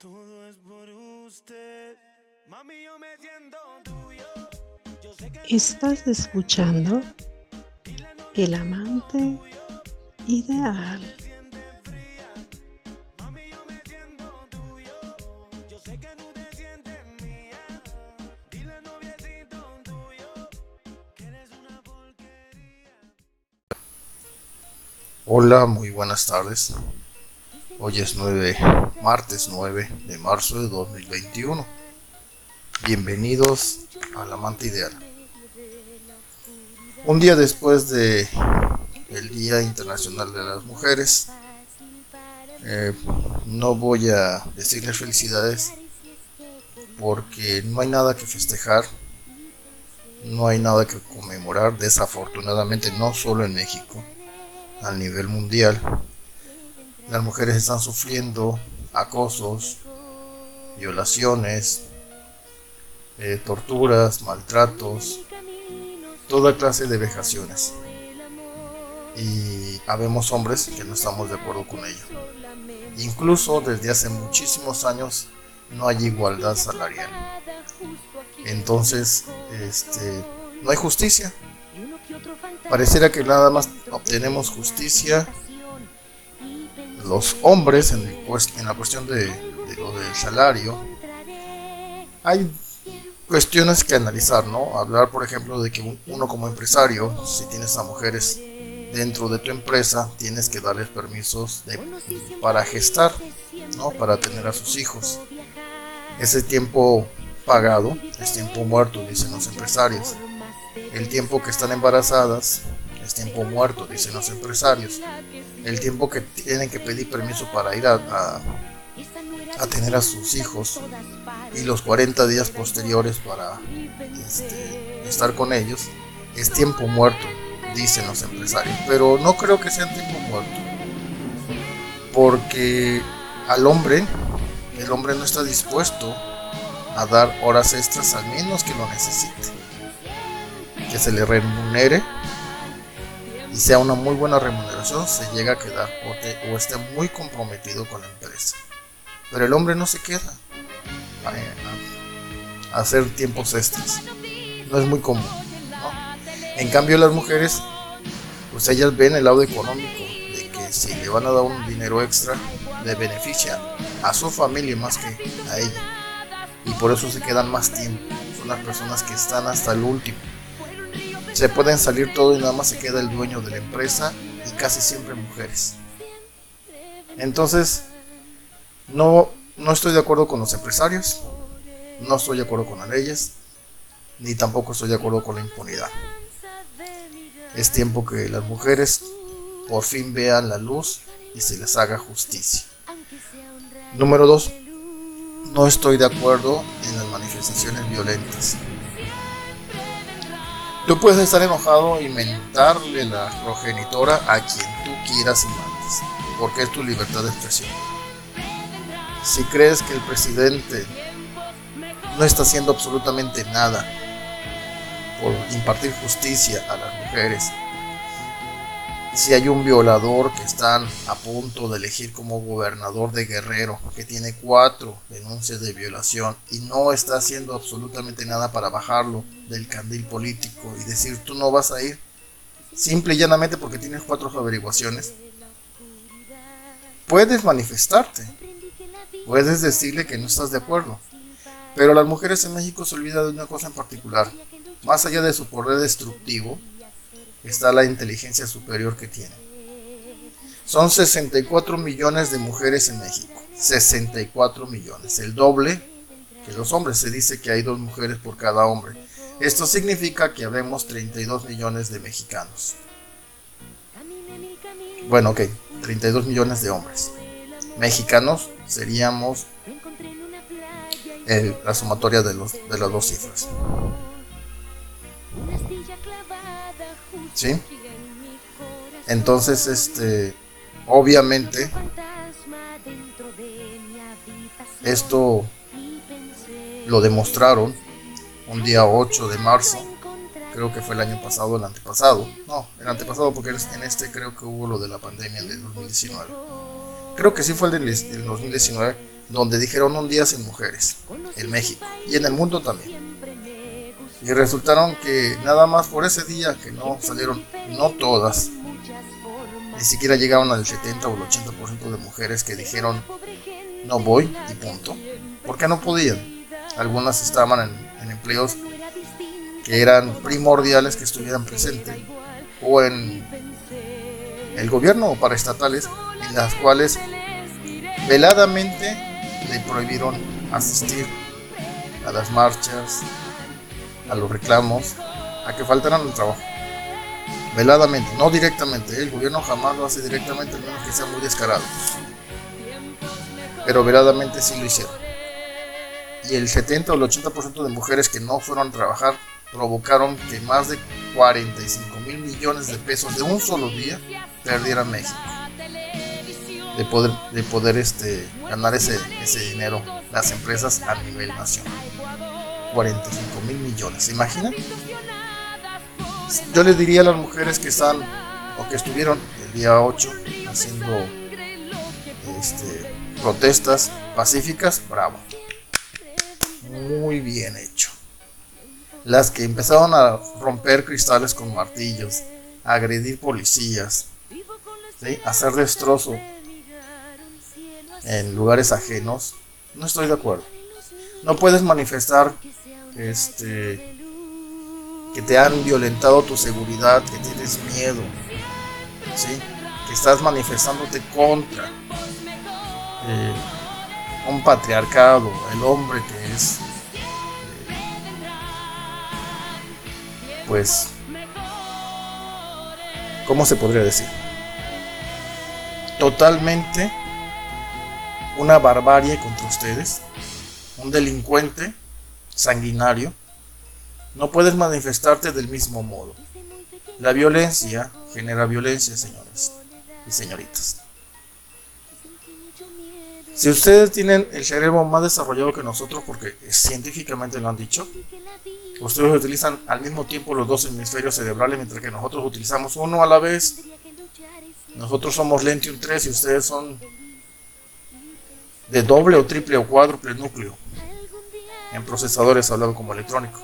Todo es por usted. Mami, yo me siento tuyo. Yo sé que Estás escuchando El amante ideal. mami, yo me siento tuyo. Yo sé que no te sientes mía. Dile noviecito tuyo que eres una porquería. Hola, muy buenas tardes. Hoy es 9, martes 9 de marzo de 2021. Bienvenidos al Amante Ideal. Un día después de el Día Internacional de las Mujeres, eh, no voy a decirles felicidades porque no hay nada que festejar, no hay nada que conmemorar, desafortunadamente no solo en México, a nivel mundial. Las mujeres están sufriendo acosos, violaciones, eh, torturas, maltratos, toda clase de vejaciones. Y habemos hombres que no estamos de acuerdo con ello. Incluso desde hace muchísimos años no hay igualdad salarial. Entonces, este, no hay justicia. Pareciera que nada más obtenemos justicia los hombres en, en la cuestión de, de lo del salario. Hay cuestiones que analizar, ¿no? Hablar, por ejemplo, de que un- uno como empresario, si tienes a mujeres dentro de tu empresa, tienes que darles permisos de- para gestar, ¿no? Para tener a sus hijos. Ese tiempo pagado es tiempo muerto, dicen los empresarios. El tiempo que están embarazadas es tiempo muerto, dicen los empresarios. El tiempo que tienen que pedir permiso para ir a, a- tener a sus hijos y los 40 días posteriores para este, estar con ellos es tiempo muerto, dicen los empresarios. Pero no creo que sea tiempo muerto. Porque al hombre, el hombre no está dispuesto a dar horas extras al menos que lo necesite. Que se le remunere y sea una muy buena remuneración, se llega a quedar o, esté muy comprometido con la empresa. Pero el hombre no se queda a, a hacer tiempos extras. No es muy común. En cambio las mujeres, pues ellas ven el lado económico, de que si le van a dar un dinero extra, le beneficia a su familia más que a ella. Y por eso se quedan más tiempo. Son las personas que están hasta el último se pueden salir todo y nada más se queda el dueño de la empresa y casi siempre mujeres. Entonces, no, no estoy de acuerdo con los empresarios, no estoy de acuerdo con las leyes, ni tampoco estoy de acuerdo con la impunidad. Es tiempo que las mujeres por fin vean la luz y se les haga justicia. Número 2. No estoy de acuerdo en las manifestaciones violentas. Tú puedes estar enojado y mentarle la progenitora a quien tú quieras y mandes, porque es tu libertad de expresión. Si crees que el presidente no está haciendo absolutamente nada por impartir justicia a las mujeres, si hay un violador que están a punto de elegir como gobernador de Guerrero, que tiene cuatro denuncias de violación y no está haciendo absolutamente nada para bajarlo del candil político y decir tú no vas a ir, simple y llanamente porque tienes cuatro averiguaciones, puedes manifestarte, puedes decirle que no estás de acuerdo. Pero las mujeres en México se olvidan de una cosa en particular. Más allá de su poder destructivo, está la inteligencia superior que tienen. Son 64 millones de mujeres en México. 64 millones. El doble que los hombres. Se dice que hay dos mujeres por cada hombre. Esto significa que habemos 32 millones de mexicanos. Bueno, ok. 32 millones de hombres. Mexicanos seríamos el- la sumatoria de, los, de las dos cifras. ¿Sí? Entonces, este, obviamente, esto lo demostraron un día 8 de marzo, creo que fue el año pasado, el antepasado, no, el antepasado porque en este creo que hubo lo de la pandemia del 2019. Creo que sí fue el del del 2019 donde dijeron un día sin mujeres, en México y en el mundo también. Y resultaron que nada más por ese día que no salieron, no todas, ni siquiera llegaron al 70 o el 80% de mujeres que dijeron no voy y punto. Porque no podían. Algunas estaban en, empleos que eran primordiales que estuvieran presentes o en el gobierno o paraestatales en las cuales veladamente le prohibieron asistir a las marchas, a los reclamos, a que faltaran el trabajo. Veladamente, no directamente. El gobierno jamás lo hace directamente, a menos que sea muy descarado. Pero veladamente sí lo hicieron. Y el 70 o el 80% de mujeres que no fueron a trabajar provocaron que más de 45 mil millones de pesos de un solo día perdieran México. De poder, de poder este, ganar ese, ese dinero las empresas a nivel nacional. 45 mil millones. ¿Se imaginan? Yo les diría a las mujeres que están o que estuvieron el día 8 haciendo este, protestas pacíficas, bravo. Muy bien hecho. Las que empezaron a romper cristales con martillos, a agredir policías, hacer destrozo en lugares ajenos, no estoy de acuerdo. No puedes manifestar este, que te han violentado tu seguridad, que tienes miedo, ¿sí? que estás manifestándote contra eh, un patriarcado, el hombre que es, eh, pues, ¿cómo se podría decir? Totalmente una barbarie contra ustedes, un delincuente sanguinario, no puedes manifestarte del mismo modo. La violencia genera violencia, señores y señoritas. Si ustedes tienen el cerebro más desarrollado que nosotros, porque científicamente lo han dicho, ustedes utilizan al mismo tiempo los dos hemisferios cerebrales, mientras que nosotros utilizamos uno a la vez. Nosotros somos Lentium 3 y ustedes son de doble o triple o cuádruple núcleo en procesadores hablado como electrónico.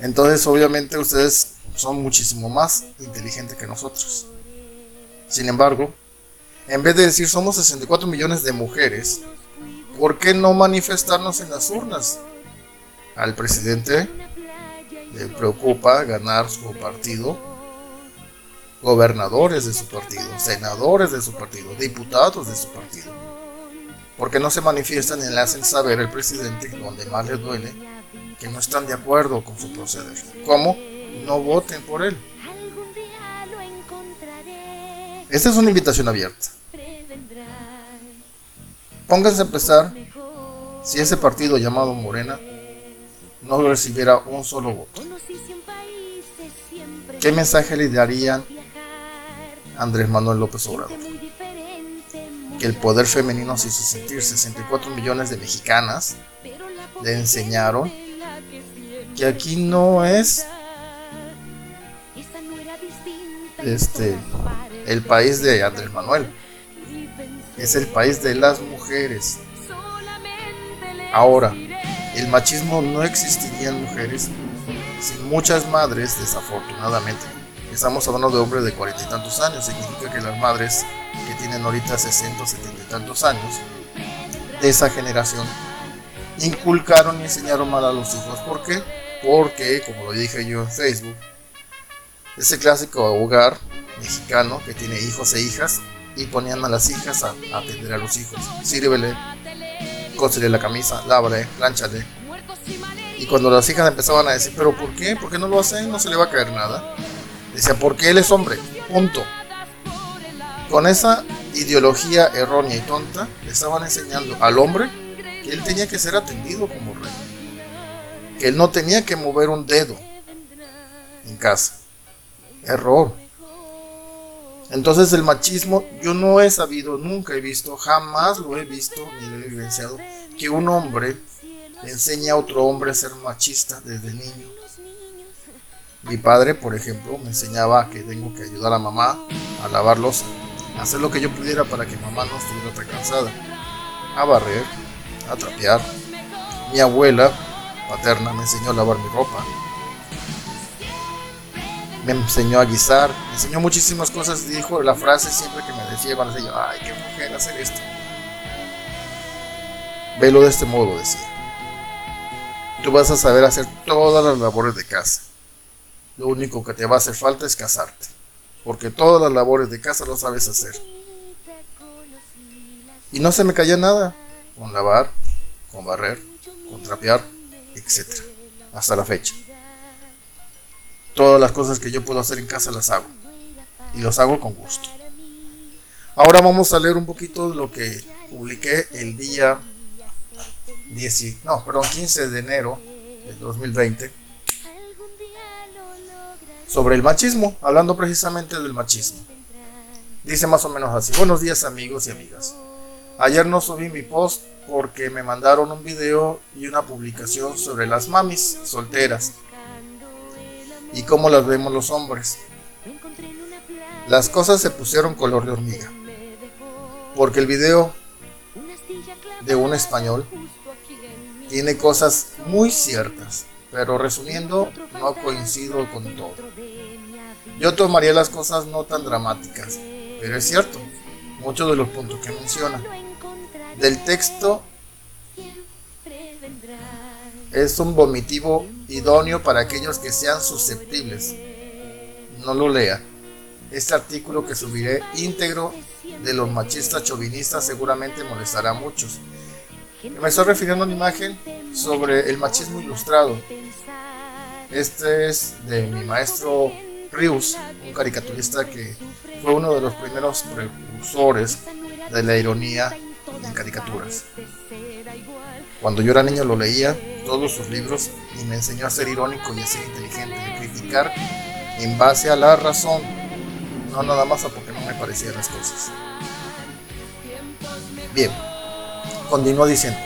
Entonces, obviamente, ustedes son muchísimo más inteligentes que nosotros. Sin embargo, en vez de decir somos 64 millones de mujeres, ¿por qué no manifestarnos en las urnas? Al presidente le preocupa ganar su partido, gobernadores de su partido, senadores de su partido, diputados de su partido. ¿Por qué no se manifiestan y le hacen saber al presidente donde más les duele que no están de acuerdo con su proceder. ¿Cómo? No voten por él. Esta es una invitación abierta. Pónganse a pensar si ese partido llamado Morena no recibiera un solo voto. ¿Qué mensaje le darían Andrés Manuel López Obrador? El poder femenino se hizo sentir 64 millones de mexicanas le enseñaron que aquí no es este el país de Andrés Manuel. Es el país de las mujeres. Ahora, el machismo no existiría en mujeres sin muchas madres, desafortunadamente. Estamos hablando de hombres de cuarenta y tantos años, significa que las madres ahorita 60 70 y tantos años, de esa generación, inculcaron y enseñaron mal a los hijos. ¿Por qué? Porque, como lo dije yo en Facebook, ese clásico hogar mexicano que tiene hijos e hijas y ponían a las hijas a, atender a los hijos. Sírvele, cósele la camisa, lábrele, plánchale. Y cuando las hijas empezaban a decir, ¿pero por qué? ¿Por qué no lo hacen? No se le va a caer nada. Decía, porque él es hombre. Punto. Con esa ideología errónea y tonta, le estaban enseñando al hombre que él tenía que ser atendido como rey que él no tenía que mover un dedo en casa. Error. Entonces el machismo, yo no he sabido, nunca he visto, jamás lo he visto ni lo he vivenciado, que un hombre enseñe a otro hombre a ser machista desde niño. Mi padre, por ejemplo, me enseñaba que tengo que ayudar a mamá a lavar a hacer lo que yo pudiera para que mamá no estuviera tan cansada. a barrer, a trapear. Mi abuela paterna me enseñó a lavar mi ropa. Me enseñó a guisar, me enseñó muchísimas cosas. Dijo la frase siempre que me decía cuando decía, ay, qué mujer hacer esto. Velo de este modo, decía. Tú vas a saber hacer todas las labores de casa. Lo único que te va a hacer falta es casarte. Porque todas las labores de casa lo sabes hacer. Y no se me caía nada. Con lavar, con barrer, con trapear, etc. Hasta la fecha. Todas las cosas que yo puedo hacer en casa las hago. Y los hago con gusto. Ahora vamos a leer un poquito de lo que publiqué el día 10, no, perdón, 15 de enero del 2020 sobre el machismo, hablando precisamente del machismo. Dice más o menos así, buenos días amigos y amigas. Ayer no subí mi post porque me mandaron un video y una publicación sobre las mamis solteras y cómo las vemos los hombres. Las cosas se pusieron color de hormiga, porque el video de un español tiene cosas muy ciertas, pero resumiendo, no coincido con todo. Yo tomaría las cosas no tan dramáticas, pero es cierto, muchos de los puntos que menciona. Del texto es un vomitivo idóneo para aquellos que sean susceptibles. No lo lea. Este artículo que subiré íntegro de los machistas chauvinistas seguramente molestará a muchos. Me estoy refiriendo a una imagen sobre el machismo ilustrado. Este es de mi maestro Rius, un caricaturista que fue uno de los primeros precursores de la ironía en caricaturas. Cuando yo era niño lo leía, todos sus libros, y me enseñó a ser irónico y a ser inteligente, a criticar en base a la razón, no nada más a porque no me parecían las cosas. Bien, continúa diciendo.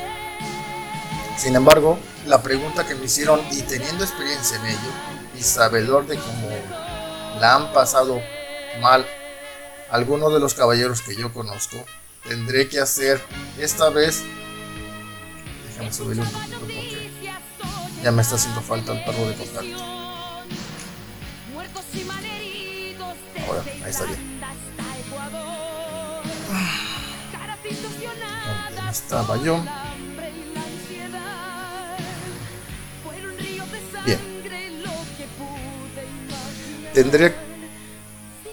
Sin embargo, la pregunta que me hicieron y teniendo experiencia en ello y sabedor de cómo la han pasado mal algunos de los caballeros que yo conozco, tendré que hacer esta vez. Déjame subirle un poquito porque ya me está haciendo falta el perro de contacto. Ahora, ahí está bien. Estaba yo? Bien. Tendré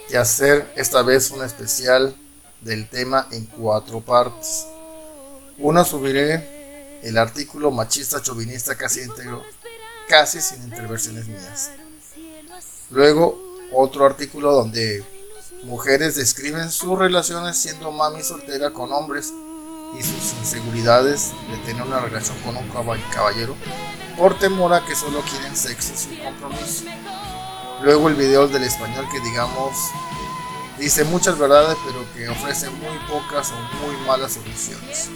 que hacer esta vez un especial del tema en cuatro partes. Una subiré el artículo machista chauvinista casi íntegro, casi sin intervenciones mías. Luego otro artículo donde mujeres describen sus relaciones siendo mami soltera con hombres y sus inseguridades de tener una relación con un caballero por temor a que solo quieren sexo sin compromiso. Luego el video del español que digamos dice muchas verdades pero que ofrece muy pocas o muy malas soluciones.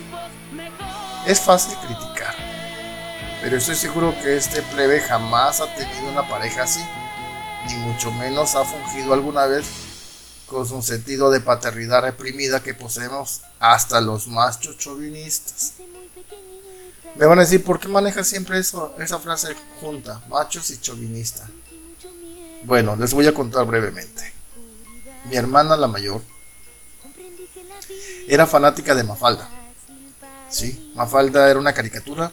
Es fácil criticar, pero estoy seguro que este plebe jamás ha tenido una pareja así, ni mucho menos ha fungido alguna vez con su sentido de paternidad reprimida que poseemos hasta los machos chauvinistas. Me van a decir, ¿por qué maneja siempre eso, esa frase junta, machos y chauvinista? Bueno, les voy a contar brevemente. Mi hermana, la mayor, era fanática de Mafalda. Sí, Mafalda era una caricatura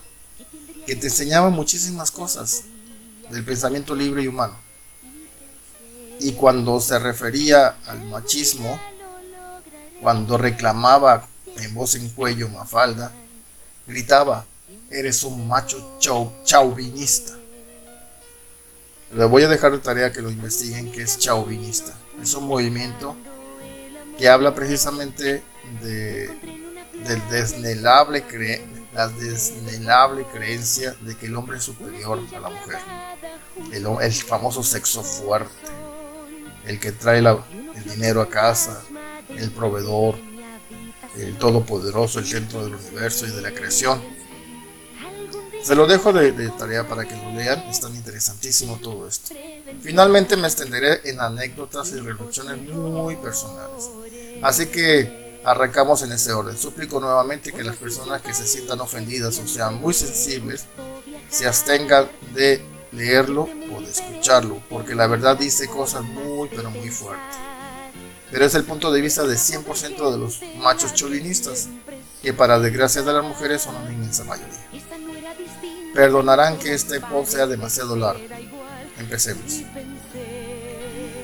que te enseñaba muchísimas cosas del pensamiento libre y humano. Y cuando se refería al machismo, cuando reclamaba en voz en cuello Mafalda, gritaba, eres un macho chauvinista. Le voy a dejar de tarea que lo investiguen que es chauvinista. Es un movimiento que habla precisamente de, del desnelable la desnelable creencia de que el hombre es superior a la mujer. El famoso sexo fuerte. El que trae el dinero a casa. El proveedor. El todopoderoso, el centro del universo y de la creación se lo dejo de, tarea para que lo lean, es tan interesantísimo todo esto. Finalmente me extenderé en anécdotas y reflexiones muy personales. Así que Arrancamos en ese orden. Suplico nuevamente que las personas que se sientan ofendidas o sean muy sensibles se abstengan de leerlo o de escucharlo, porque la verdad dice cosas muy pero muy fuertes. Pero es el punto de vista de 100% de los machos cholinistas, que para desgracia de las mujeres son una inmensa mayoría. Perdonarán que este post sea demasiado largo. Empecemos.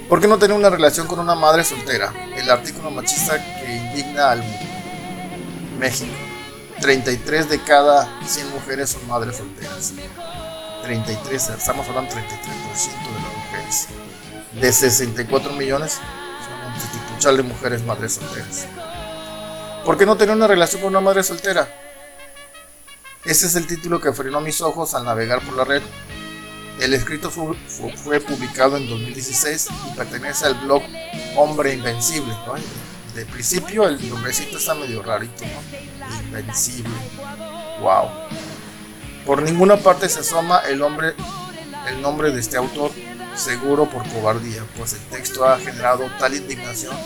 ¿Por qué no tener una relación con una madre soltera? El artículo machista que indigna al mundo. México. 33 de cada 100 mujeres son madres solteras. 33, estamos hablando 33% de las mujeres. De 64 millones son un de mujeres madres solteras. ¿Por qué no tener una relación con una madre soltera? Ese es el título que frenó mis ojos al navegar por la red. El escrito fue, publicado en 2016 y pertenece al blog Hombre Invencible. De principio el nombrecito está medio rarito. Invencible. Wow. Por ninguna parte se asoma el, nombre de este autor, seguro por cobardía, pues el texto ha generado tal indignación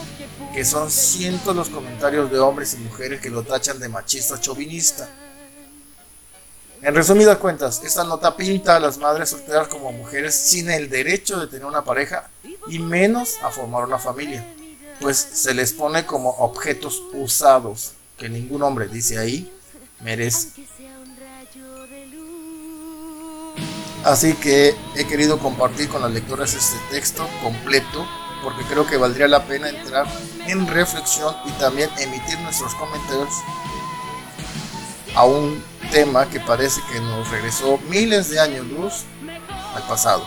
que son cientos los comentarios de hombres y mujeres que lo tachan de machista chauvinista. En resumidas cuentas, esta nota pinta a las madres solteras como mujeres sin el derecho de tener una pareja y menos a formar una familia, pues se les pone como objetos usados que ningún hombre, dice ahí, merece. Así que he querido compartir con las lectoras este texto completo porque creo que valdría la pena entrar en reflexión y también emitir nuestros comentarios a un tema que parece que nos regresó miles de años luz al pasado.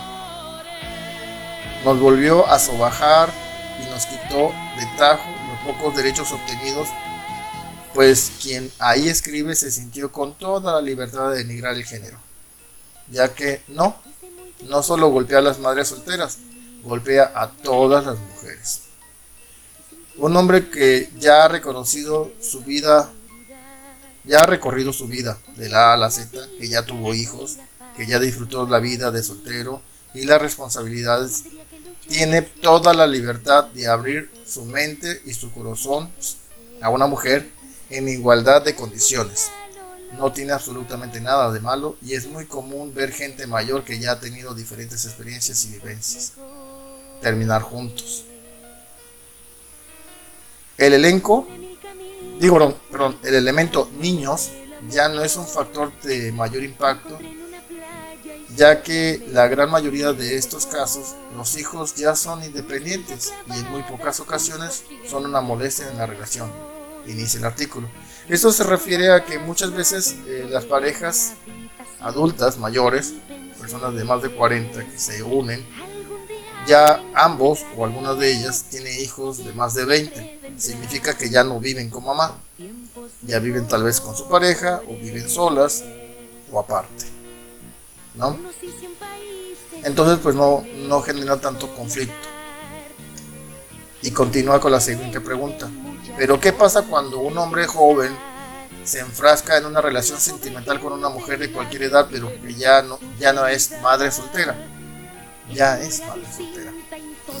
Nos volvió a sobajar y nos quitó de tajo los pocos derechos obtenidos, pues quien ahí escribe se sintió con toda la libertad de denigrar el género, ya que no, no solo golpea a las madres solteras, golpea a todas las mujeres. Un hombre que ya ha reconocido su vida, ya ha recorrido su vida de la A a la Z, que ya tuvo hijos, que ya disfrutó la vida de soltero y las responsabilidades, tiene toda la libertad de abrir su mente y su corazón a una mujer en igualdad de condiciones. No tiene absolutamente nada de malo y es muy común ver gente mayor que ya ha tenido diferentes experiencias y vivencias terminar juntos. El elenco, digo, el elemento niños ya no es un factor de mayor impacto, ya que la gran mayoría de estos casos los hijos ya son independientes y en muy pocas ocasiones son una molestia en la relación. Inicia el artículo. Esto se refiere a que muchas veces eh, las parejas adultas mayores, personas de más de 40 que se unen, ya ambos o algunas de ellas tienen hijos de más de 20. Significa que ya no viven con mamá. Ya viven tal vez con su pareja o viven solas o aparte. ¿No? Entonces pues no, no genera tanto conflicto. Y continúa con la siguiente pregunta. Pero ¿qué pasa cuando un hombre joven se enfrasca en una relación sentimental con una mujer de cualquier edad, pero que ya no, ya no es madre soltera? ya es madre soltera.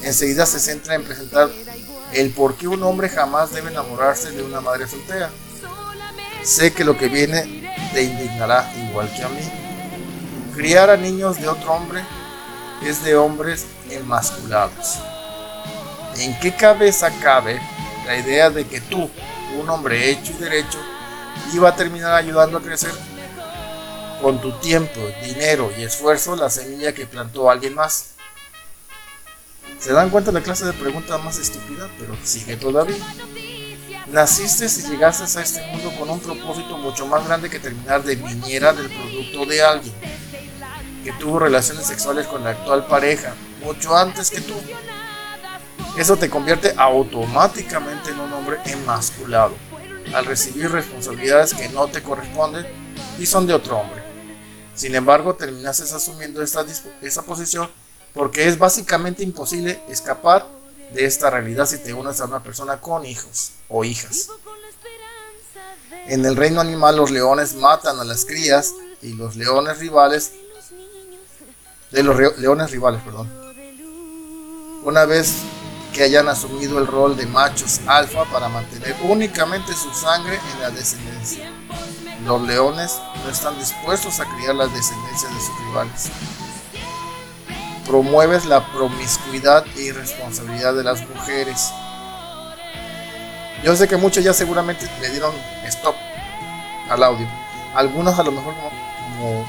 Enseguida se centra en presentar el por qué un hombre jamás debe enamorarse de una madre soltera. Sé que lo que viene te indignará igual que a mí. Criar a niños de otro hombre es de hombres emasculados. ¿En qué cabeza cabe la idea de que tú, un hombre hecho y derecho, iba a terminar ayudando a crecer con tu tiempo, dinero y esfuerzo la semilla que plantó alguien más. ¿Se dan cuenta de la clase de pregunta más estúpida? Pero sigue todavía. Naciste y llegaste a este mundo con un propósito mucho más grande que terminar de niñera del producto de alguien que tuvo relaciones sexuales con la actual pareja mucho antes que tú. Eso te convierte automáticamente en un hombre emasculado al recibir responsabilidades que no te corresponden y son de otro hombre. Sin embargo, terminaste asumiendo esta, posición porque es básicamente imposible escapar de esta realidad si te unes a una persona con hijos o hijas. En el reino animal los leones matan a las crías y los leones rivales de los leones rivales, perdón. Una vez que hayan asumido el rol de machos alfa para mantener únicamente su sangre en la descendencia. Los leones no están dispuestos a criar la descendencia de sus rivales. Promueves la promiscuidad e irresponsabilidad de las mujeres. Yo sé que muchos ya seguramente le dieron stop al audio. Algunas a lo mejor como,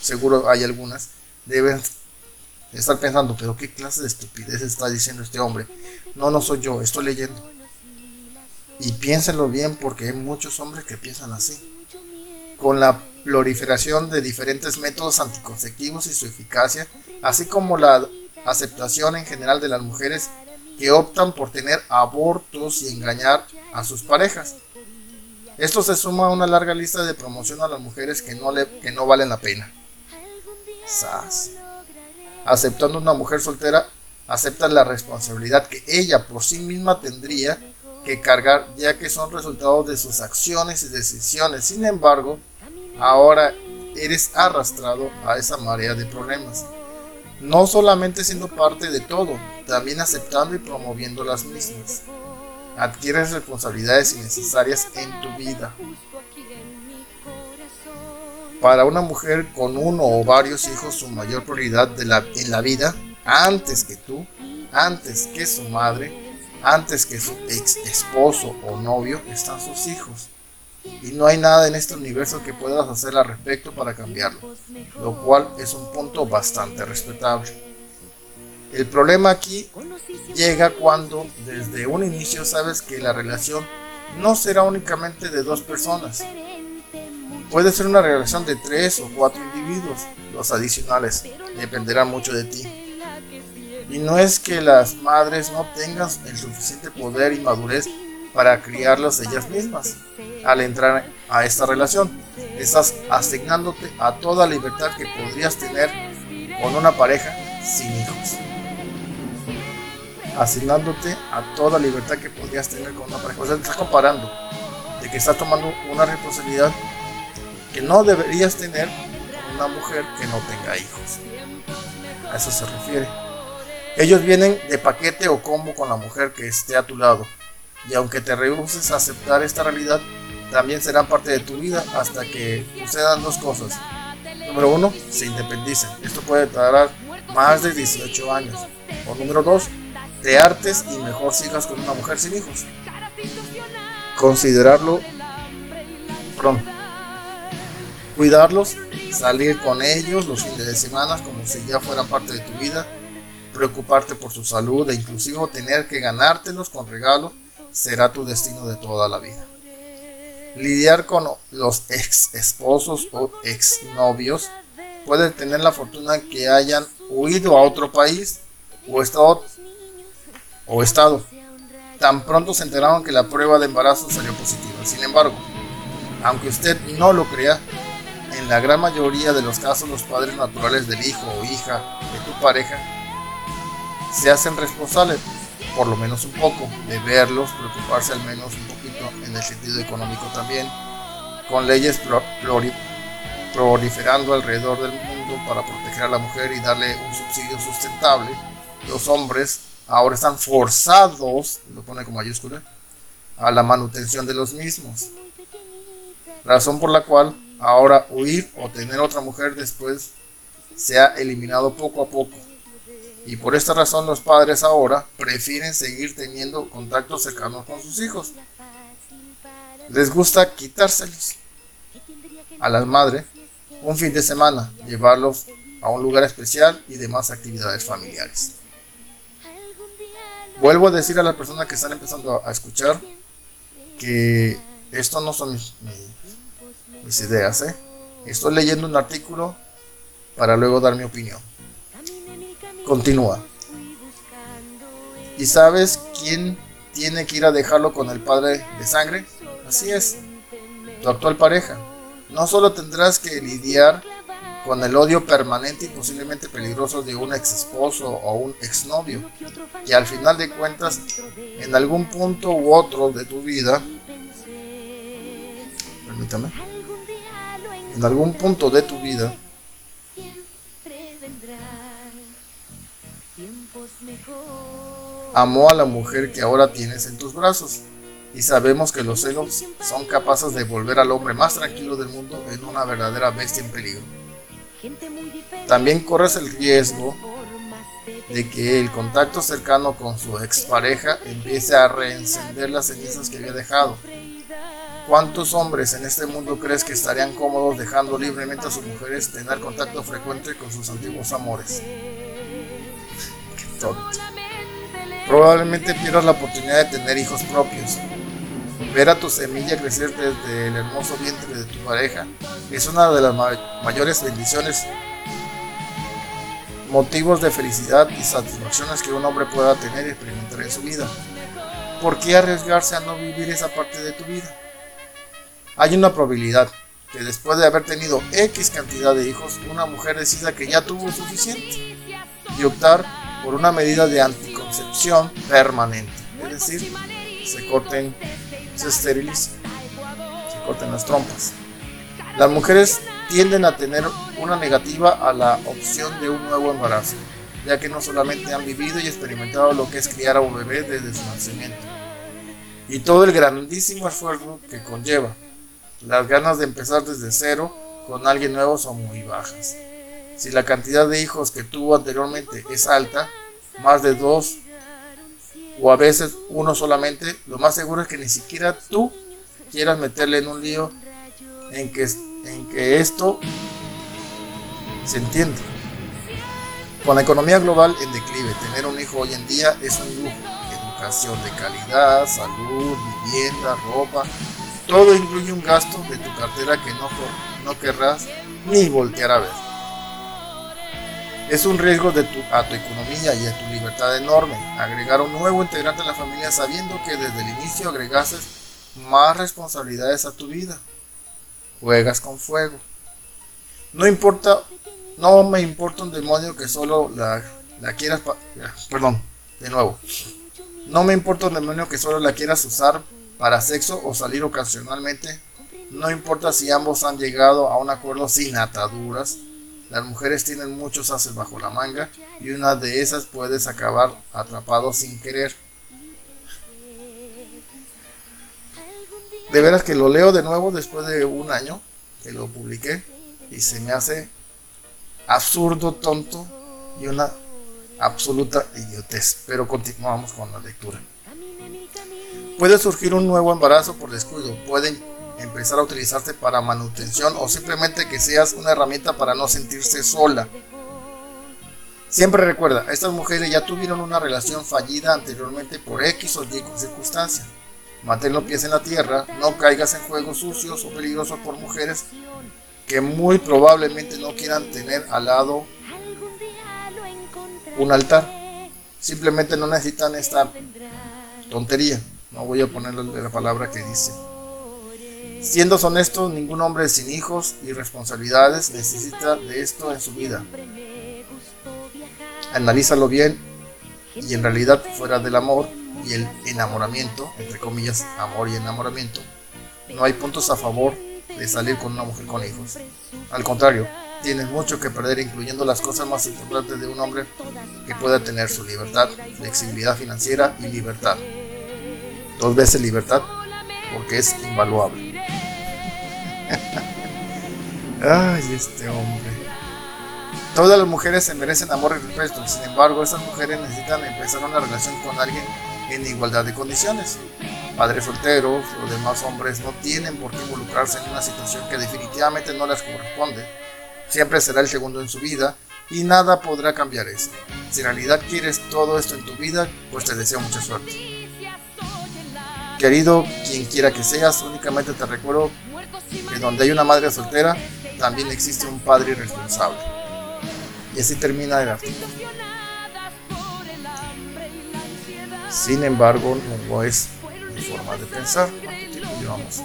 seguro hay algunas deben estar pensando, pero qué clase de estupidez está diciendo este hombre. No, no soy yo, estoy leyendo. Y piénsenlo bien porque hay muchos hombres que piensan así. Con la proliferación de diferentes métodos anticonceptivos y su eficacia, así como la aceptación en general de las mujeres que optan por tener abortos y engañar a sus parejas. Esto se suma a una larga lista de promoción a las mujeres que no, le, que no valen la pena. Sas. Aceptando una mujer soltera, acepta la responsabilidad que ella por sí misma tendría que cargar ya que son resultados de sus acciones y decisiones. Sin embargo, ahora eres arrastrado a esa marea de problemas. No solamente siendo parte de todo, también aceptando y promoviendo las mismas adquieres responsabilidades innecesarias en tu vida. Para una mujer con uno o varios hijos, su mayor prioridad en la vida, antes que tú, antes que su madre, antes que su ex esposo o novio, están sus hijos. Y no hay nada en este universo que puedas hacer al respecto para cambiarlo, lo cual es un punto bastante respetable. El problema aquí llega cuando desde un inicio sabes que la relación no será únicamente de dos personas. Puede ser una relación de tres o cuatro individuos. Los adicionales dependerán mucho de ti. Y no es que las madres no tengan el suficiente poder y madurez para criarlos ellas mismas. Al entrar a esta relación, estás asignándote a toda libertad que podrías tener con una pareja sin hijos asignándote a toda libertad que podrías tener con una pareja. O sea, te estás comparando de que estás tomando una responsabilidad que no deberías tener una mujer que no tenga hijos. A eso se refiere. Ellos vienen de paquete o combo con la mujer que esté a tu lado. Y aunque te rehuses a aceptar esta realidad, también serán parte de tu vida hasta que sucedan dos cosas. Número uno, se independicen. Esto puede tardar más de 18 años. O número dos, te artes y mejor sigas con una mujer sin hijos. Considerarlo pronto. Cuidarlos, salir con ellos los fines de semana como si ya fueran parte de tu vida, preocuparte por su salud e inclusive tener que ganártelos con regalo será tu destino de toda la vida. Lidiar con los ex esposos o ex novios puede tener la fortuna que hayan huido a otro país o estado o estado. Tan pronto se enteraron que la prueba de embarazo salió positiva. Sin embargo, aunque usted no lo crea, en la gran mayoría de los casos los padres naturales del hijo o hija de tu pareja se hacen responsables, por lo menos un poco, de verlos, preocuparse al menos un poquito en el sentido económico también, con leyes proliferando alrededor del mundo para proteger a la mujer y darle un subsidio sustentable. Los hombres ahora están forzados, lo pone con mayúscula, a la manutención de los mismos. Razón por la cual ahora huir o tener otra mujer después se ha eliminado poco a poco. Y por esta razón los padres ahora prefieren seguir teniendo contactos cercanos con sus hijos. Les gusta quitárselos a las madres un fin de semana, llevarlos a un lugar especial y demás actividades familiares. Vuelvo a decir a la persona que están empezando a escuchar que esto no son mis, ideas. ¿eh? Estoy leyendo un artículo para luego dar mi opinión. Continúa. ¿Y sabes quién tiene que ir a dejarlo con el padre de sangre? Así es, tu actual pareja. No solo tendrás que lidiar con el odio permanente y posiblemente peligroso de un ex esposo o un exnovio, que al final de cuentas, en algún punto u otro de tu vida, permítame, en algún punto de tu vida, amó a la mujer que ahora tienes en tus brazos. Y sabemos que los celos son capaces de volver al hombre más tranquilo del mundo en una verdadera bestia en peligro. También corres el riesgo de que el contacto cercano con su expareja empiece a reencender las cenizas que había dejado. ¿Cuántos hombres en este mundo crees que estarían cómodos dejando libremente a sus mujeres tener contacto frecuente con sus antiguos amores? Qué tonto. Probablemente pierdas la oportunidad de tener hijos propios. Ver a tu semilla crecer desde el hermoso vientre de tu pareja es una de las mayores bendiciones, motivos de felicidad y satisfacciones que un hombre pueda tener y experimentar en su vida. ¿Por qué arriesgarse a no vivir esa parte de tu vida? Hay una probabilidad que después de haber tenido X cantidad de hijos, una mujer decida que ya tuvo suficiente y optar por una medida de anticoncepción permanente. Es decir, se corten, se esterilicen, se corten las trompas. Las mujeres tienden a tener una negativa a la opción de un nuevo embarazo, ya que no solamente han vivido y experimentado lo que es criar a un bebé desde su nacimiento, y todo el grandísimo esfuerzo que conlleva. Las ganas de empezar desde cero con alguien nuevo son muy bajas. Si la cantidad de hijos que tuvo anteriormente es alta, más de dos o a veces uno solamente, lo más seguro es que ni siquiera tú quieras meterle en un lío en que, en que esto se entiende. Con la economía global en declive, tener un hijo hoy en día es un lujo. Educación de calidad, salud, vivienda, ropa, todo incluye un gasto de tu cartera que no, no querrás ni voltear a ver. Es un riesgo de tu, a tu economía y a tu libertad enorme agregar un nuevo integrante a la familia sabiendo que desde el inicio agregases más responsabilidades a tu vida. Juegas con fuego. No importa, no me importa un demonio que solo la, la quieras, perdón, de nuevo. No me importa un demonio que solo la quieras usar para sexo o salir ocasionalmente. No importa si ambos han llegado a un acuerdo sin ataduras las mujeres tienen muchos haces bajo la manga y una de esas puedes acabar atrapado sin querer. De veras que lo leo de nuevo después de un año que lo publiqué y se me hace absurdo, tonto y una absoluta idiotez. Pero continuamos con la lectura. Puede surgir un nuevo embarazo por descuido. Pueden empezar a utilizarte para manutención o simplemente que seas una herramienta para no sentirse sola. Siempre recuerda, estas mujeres ya tuvieron una relación fallida anteriormente por X o Y circunstancia. Mantén los pies en la tierra, no caigas en juegos sucios o peligrosos por mujeres que muy probablemente no quieran tener al lado un altar. Simplemente no necesitan esta tontería. No voy a ponerle la palabra que dice. Siendo honestos, ningún hombre sin hijos y responsabilidades necesita de esto en su vida. Analízalo bien y en realidad fuera del amor y el enamoramiento, entre comillas, amor y enamoramiento, no hay puntos a favor de salir con una mujer con hijos. Al contrario, tienes mucho que perder incluyendo las cosas más importantes de un hombre que pueda tener su libertad, flexibilidad financiera y libertad. Dos veces libertad porque es invaluable. Ay, este hombre. Todas las mujeres se merecen amor y respeto, sin embargo, esas mujeres necesitan empezar una relación con alguien en igualdad de condiciones. Padres solteros o demás hombres no tienen por qué involucrarse en una situación que definitivamente no les corresponde. Siempre será el segundo en su vida y nada podrá cambiar eso. Si en realidad quieres todo esto en tu vida, pues te deseo mucha suerte. Querido, quien quiera que seas, únicamente te recuerdo que donde hay una madre soltera, también existe un padre irresponsable. Y así termina el artículo. Sin embargo, no es mi forma de pensar. ¿Cuánto tiempo llevamos?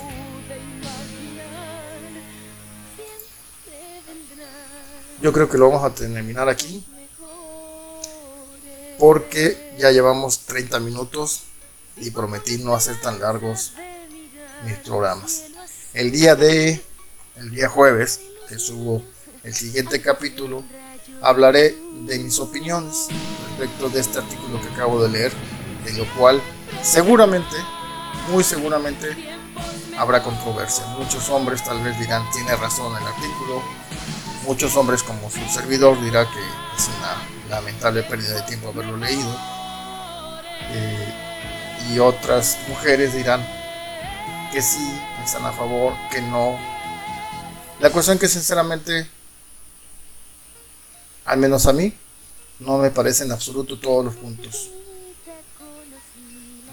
Yo creo que lo vamos a terminar aquí. Porque ya llevamos 30 minutos y prometí no hacer tan largos mis programas. El día de el día jueves que subo el siguiente capítulo hablaré de mis opiniones respecto de este artículo que acabo de leer de lo cual seguramente, muy seguramente, habrá controversia. Muchos hombres tal vez dirán, tiene razón el artículo. Muchos hombres como su servidor dirá que es una lamentable pérdida de tiempo haberlo leído. Eh, y otras mujeres dirán que sí, están a favor, que no. La cuestión que sinceramente, al menos a mí, no me parecen en absoluto todos los puntos.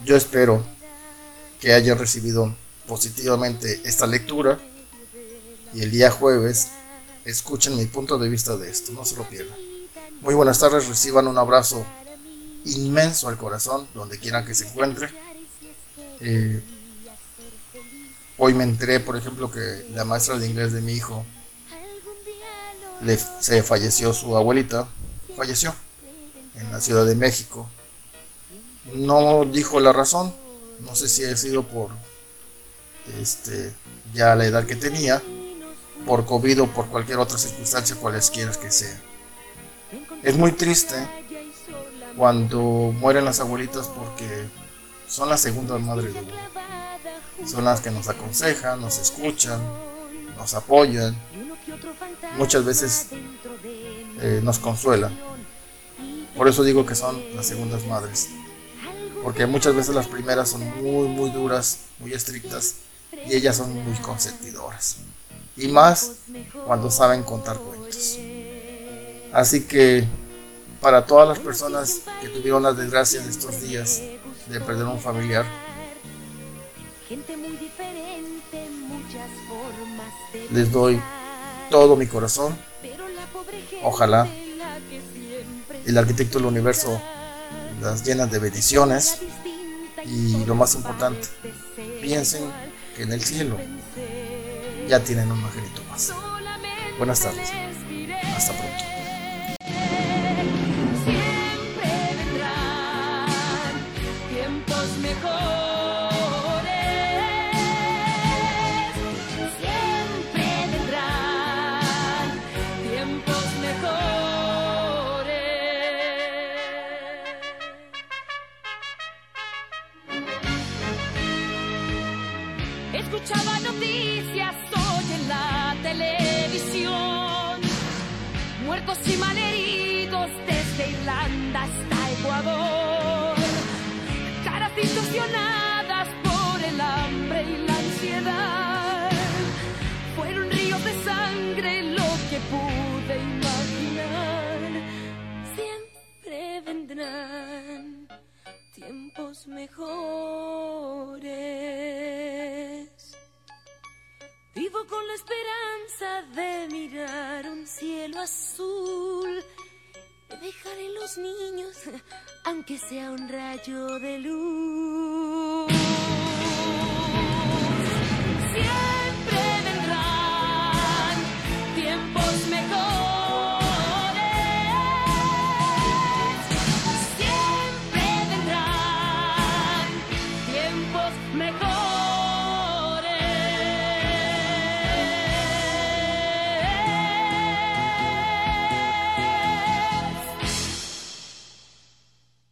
Yo espero que hayan recibido positivamente esta lectura y el día jueves escuchen mi punto de vista de esto, no se lo pierdan. Muy buenas tardes, reciban un abrazo inmenso al corazón, donde quieran que se encuentre. Eh, hoy me enteré, por ejemplo, que la maestra de inglés de mi hijo le, se falleció su abuelita, falleció en la Ciudad de México. No dijo la razón, no sé si ha sido por este, ya la edad que tenía, por COVID o por cualquier otra circunstancia, cualesquiera que sea. Es muy triste cuando mueren las abuelitas porque son las segundas madres de uno. Son las que nos aconsejan, nos escuchan, nos apoyan, muchas veces eh, nos consuelan. Por eso digo que son las segundas madres. Porque muchas veces las primeras son muy, muy duras, muy estrictas y ellas son muy consentidoras. Y más cuando saben contar cuentos. Así que para todas las personas que tuvieron las desgracias de estos días de perder un familiar, les doy todo mi corazón. Ojalá el arquitecto del universo las llena de bendiciones y lo más importante, piensen que en el cielo ya tienen un angelito más. Buenas tardes. Hasta pronto. Y malheridos desde Irlanda hasta Ecuador. Caras distorsionadas por el hambre y la ansiedad. Fueron ríos de sangre lo que pude imaginar. Siempre vendrán tiempos mejores. Con la esperanza de mirar un cielo azul. De dejar en los niños, aunque sea un rayo de luz.